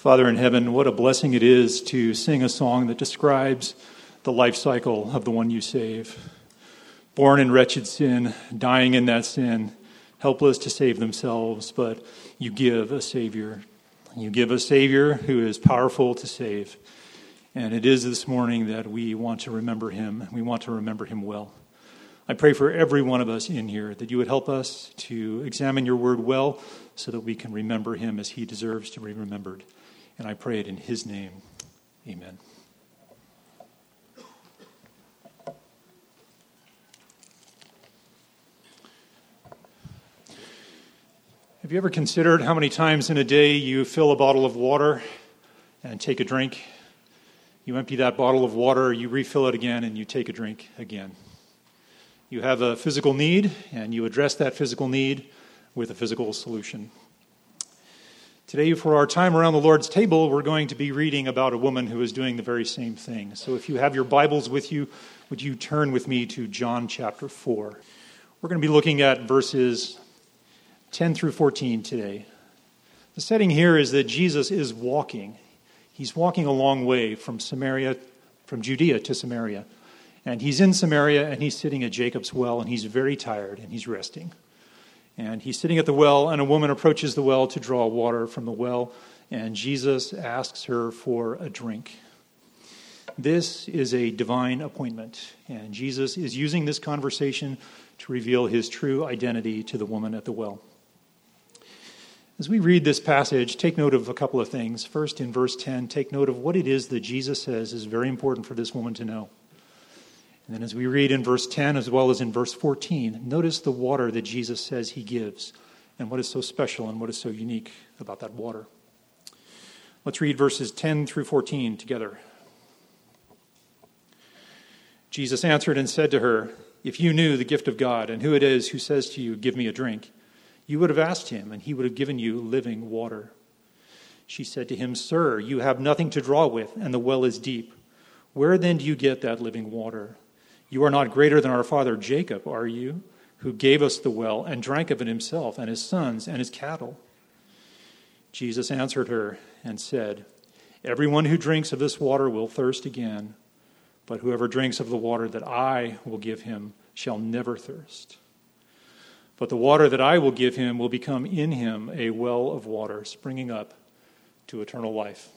Father in heaven, what a blessing it is to sing a song that describes the life cycle of the one you save. Born in wretched sin, dying in that sin, helpless to save themselves, but you give a Savior. You give a Savior who is powerful to save. And it is this morning that we want to remember him. We want to remember him well. I pray for every one of us in here that you would help us to examine your word well so that we can remember him as he deserves to be remembered. And I pray it in his name. Amen. Have you ever considered how many times in a day you fill a bottle of water and take a drink? You empty that bottle of water, you refill it again, and you take a drink again. You have a physical need, and you address that physical need with a physical solution. Today, for our time around the Lord's table, we're going to be reading about a woman who is doing the very same thing. So, if you have your Bibles with you, would you turn with me to John chapter 4? We're going to be looking at verses 10 through 14 today. The setting here is that Jesus is walking. He's walking a long way from Samaria, from Judea to Samaria. And he's in Samaria and he's sitting at Jacob's well and he's very tired and he's resting. And he's sitting at the well, and a woman approaches the well to draw water from the well, and Jesus asks her for a drink. This is a divine appointment, and Jesus is using this conversation to reveal his true identity to the woman at the well. As we read this passage, take note of a couple of things. First, in verse 10, take note of what it is that Jesus says is very important for this woman to know. And then, as we read in verse 10 as well as in verse 14, notice the water that Jesus says he gives and what is so special and what is so unique about that water. Let's read verses 10 through 14 together. Jesus answered and said to her, If you knew the gift of God and who it is who says to you, Give me a drink, you would have asked him, and he would have given you living water. She said to him, Sir, you have nothing to draw with, and the well is deep. Where then do you get that living water? You are not greater than our father Jacob, are you, who gave us the well and drank of it himself and his sons and his cattle? Jesus answered her and said, Everyone who drinks of this water will thirst again, but whoever drinks of the water that I will give him shall never thirst. But the water that I will give him will become in him a well of water springing up to eternal life.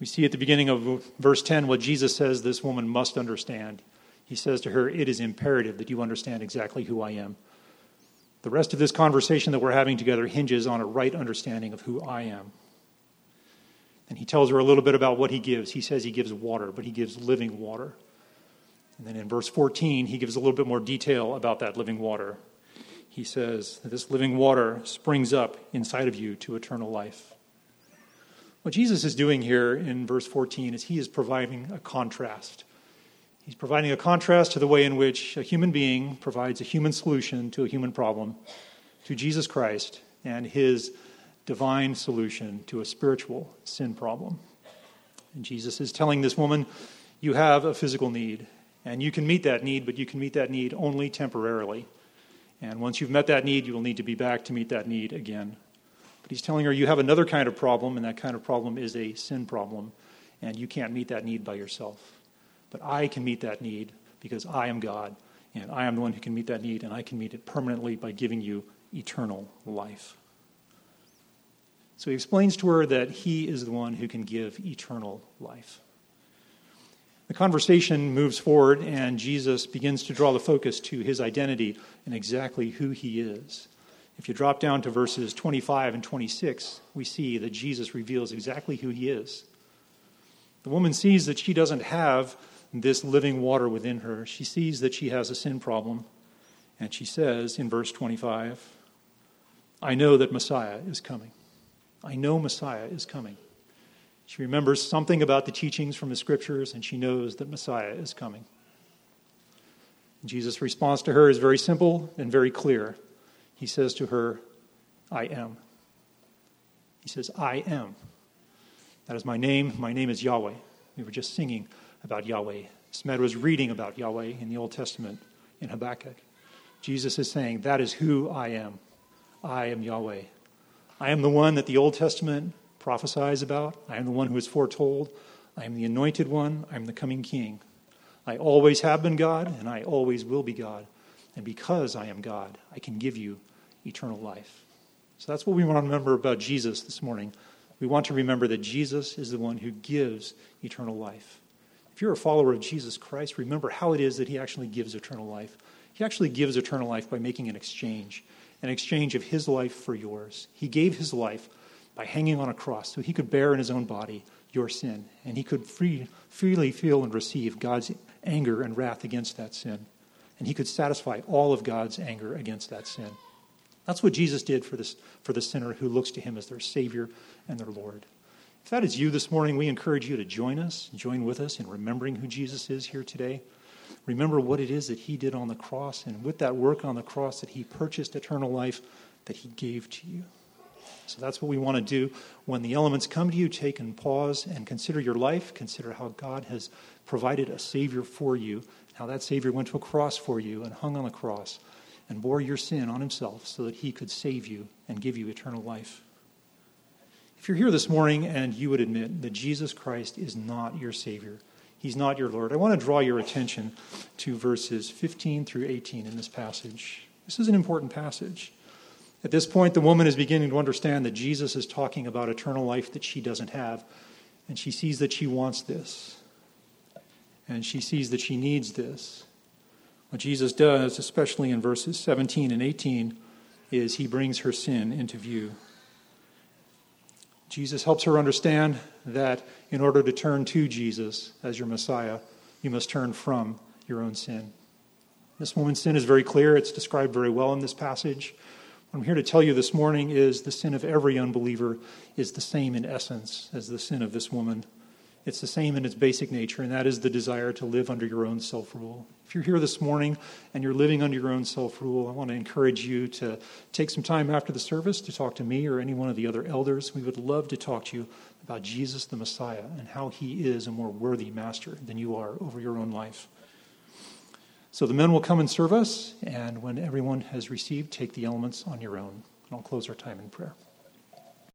We see at the beginning of verse 10 what Jesus says this woman must understand. He says to her, It is imperative that you understand exactly who I am. The rest of this conversation that we're having together hinges on a right understanding of who I am. And he tells her a little bit about what he gives. He says he gives water, but he gives living water. And then in verse 14, he gives a little bit more detail about that living water. He says this living water springs up inside of you to eternal life. What Jesus is doing here in verse 14 is he is providing a contrast. He's providing a contrast to the way in which a human being provides a human solution to a human problem, to Jesus Christ and his divine solution to a spiritual sin problem. And Jesus is telling this woman, You have a physical need, and you can meet that need, but you can meet that need only temporarily. And once you've met that need, you will need to be back to meet that need again. But he's telling her, you have another kind of problem, and that kind of problem is a sin problem, and you can't meet that need by yourself. But I can meet that need because I am God, and I am the one who can meet that need, and I can meet it permanently by giving you eternal life. So he explains to her that he is the one who can give eternal life. The conversation moves forward, and Jesus begins to draw the focus to his identity and exactly who he is. If you drop down to verses 25 and 26, we see that Jesus reveals exactly who he is. The woman sees that she doesn't have this living water within her. She sees that she has a sin problem. And she says in verse 25, I know that Messiah is coming. I know Messiah is coming. She remembers something about the teachings from the scriptures, and she knows that Messiah is coming. Jesus' response to her is very simple and very clear he says to her, I am. He says, I am. That is my name. My name is Yahweh. We were just singing about Yahweh. Smed was reading about Yahweh in the Old Testament in Habakkuk. Jesus is saying, That is who I am. I am Yahweh. I am the one that the Old Testament prophesies about. I am the one who is foretold. I am the anointed one. I am the coming king. I always have been God, and I always will be God. And because I am God, I can give you eternal life. So that's what we want to remember about Jesus this morning. We want to remember that Jesus is the one who gives eternal life. If you're a follower of Jesus Christ, remember how it is that he actually gives eternal life. He actually gives eternal life by making an exchange, an exchange of his life for yours. He gave his life by hanging on a cross so he could bear in his own body your sin, and he could free, freely feel and receive God's anger and wrath against that sin. And he could satisfy all of God's anger against that sin. That's what Jesus did for, this, for the sinner who looks to him as their Savior and their Lord. If that is you this morning, we encourage you to join us, join with us in remembering who Jesus is here today. Remember what it is that he did on the cross, and with that work on the cross, that he purchased eternal life that he gave to you. So that's what we want to do. When the elements come to you, take and pause and consider your life. Consider how God has provided a Savior for you, how that Savior went to a cross for you and hung on the cross and bore your sin on himself so that he could save you and give you eternal life. If you're here this morning and you would admit that Jesus Christ is not your Savior, He's not your Lord, I want to draw your attention to verses 15 through 18 in this passage. This is an important passage. At this point, the woman is beginning to understand that Jesus is talking about eternal life that she doesn't have, and she sees that she wants this, and she sees that she needs this. What Jesus does, especially in verses 17 and 18, is he brings her sin into view. Jesus helps her understand that in order to turn to Jesus as your Messiah, you must turn from your own sin. This woman's sin is very clear. It's described very well in this passage. What I'm here to tell you this morning is the sin of every unbeliever is the same in essence as the sin of this woman. It's the same in its basic nature, and that is the desire to live under your own self rule. If you're here this morning and you're living under your own self rule, I want to encourage you to take some time after the service to talk to me or any one of the other elders. We would love to talk to you about Jesus the Messiah and how he is a more worthy master than you are over your own life. So the men will come and serve us, and when everyone has received, take the elements on your own. And I'll close our time in prayer.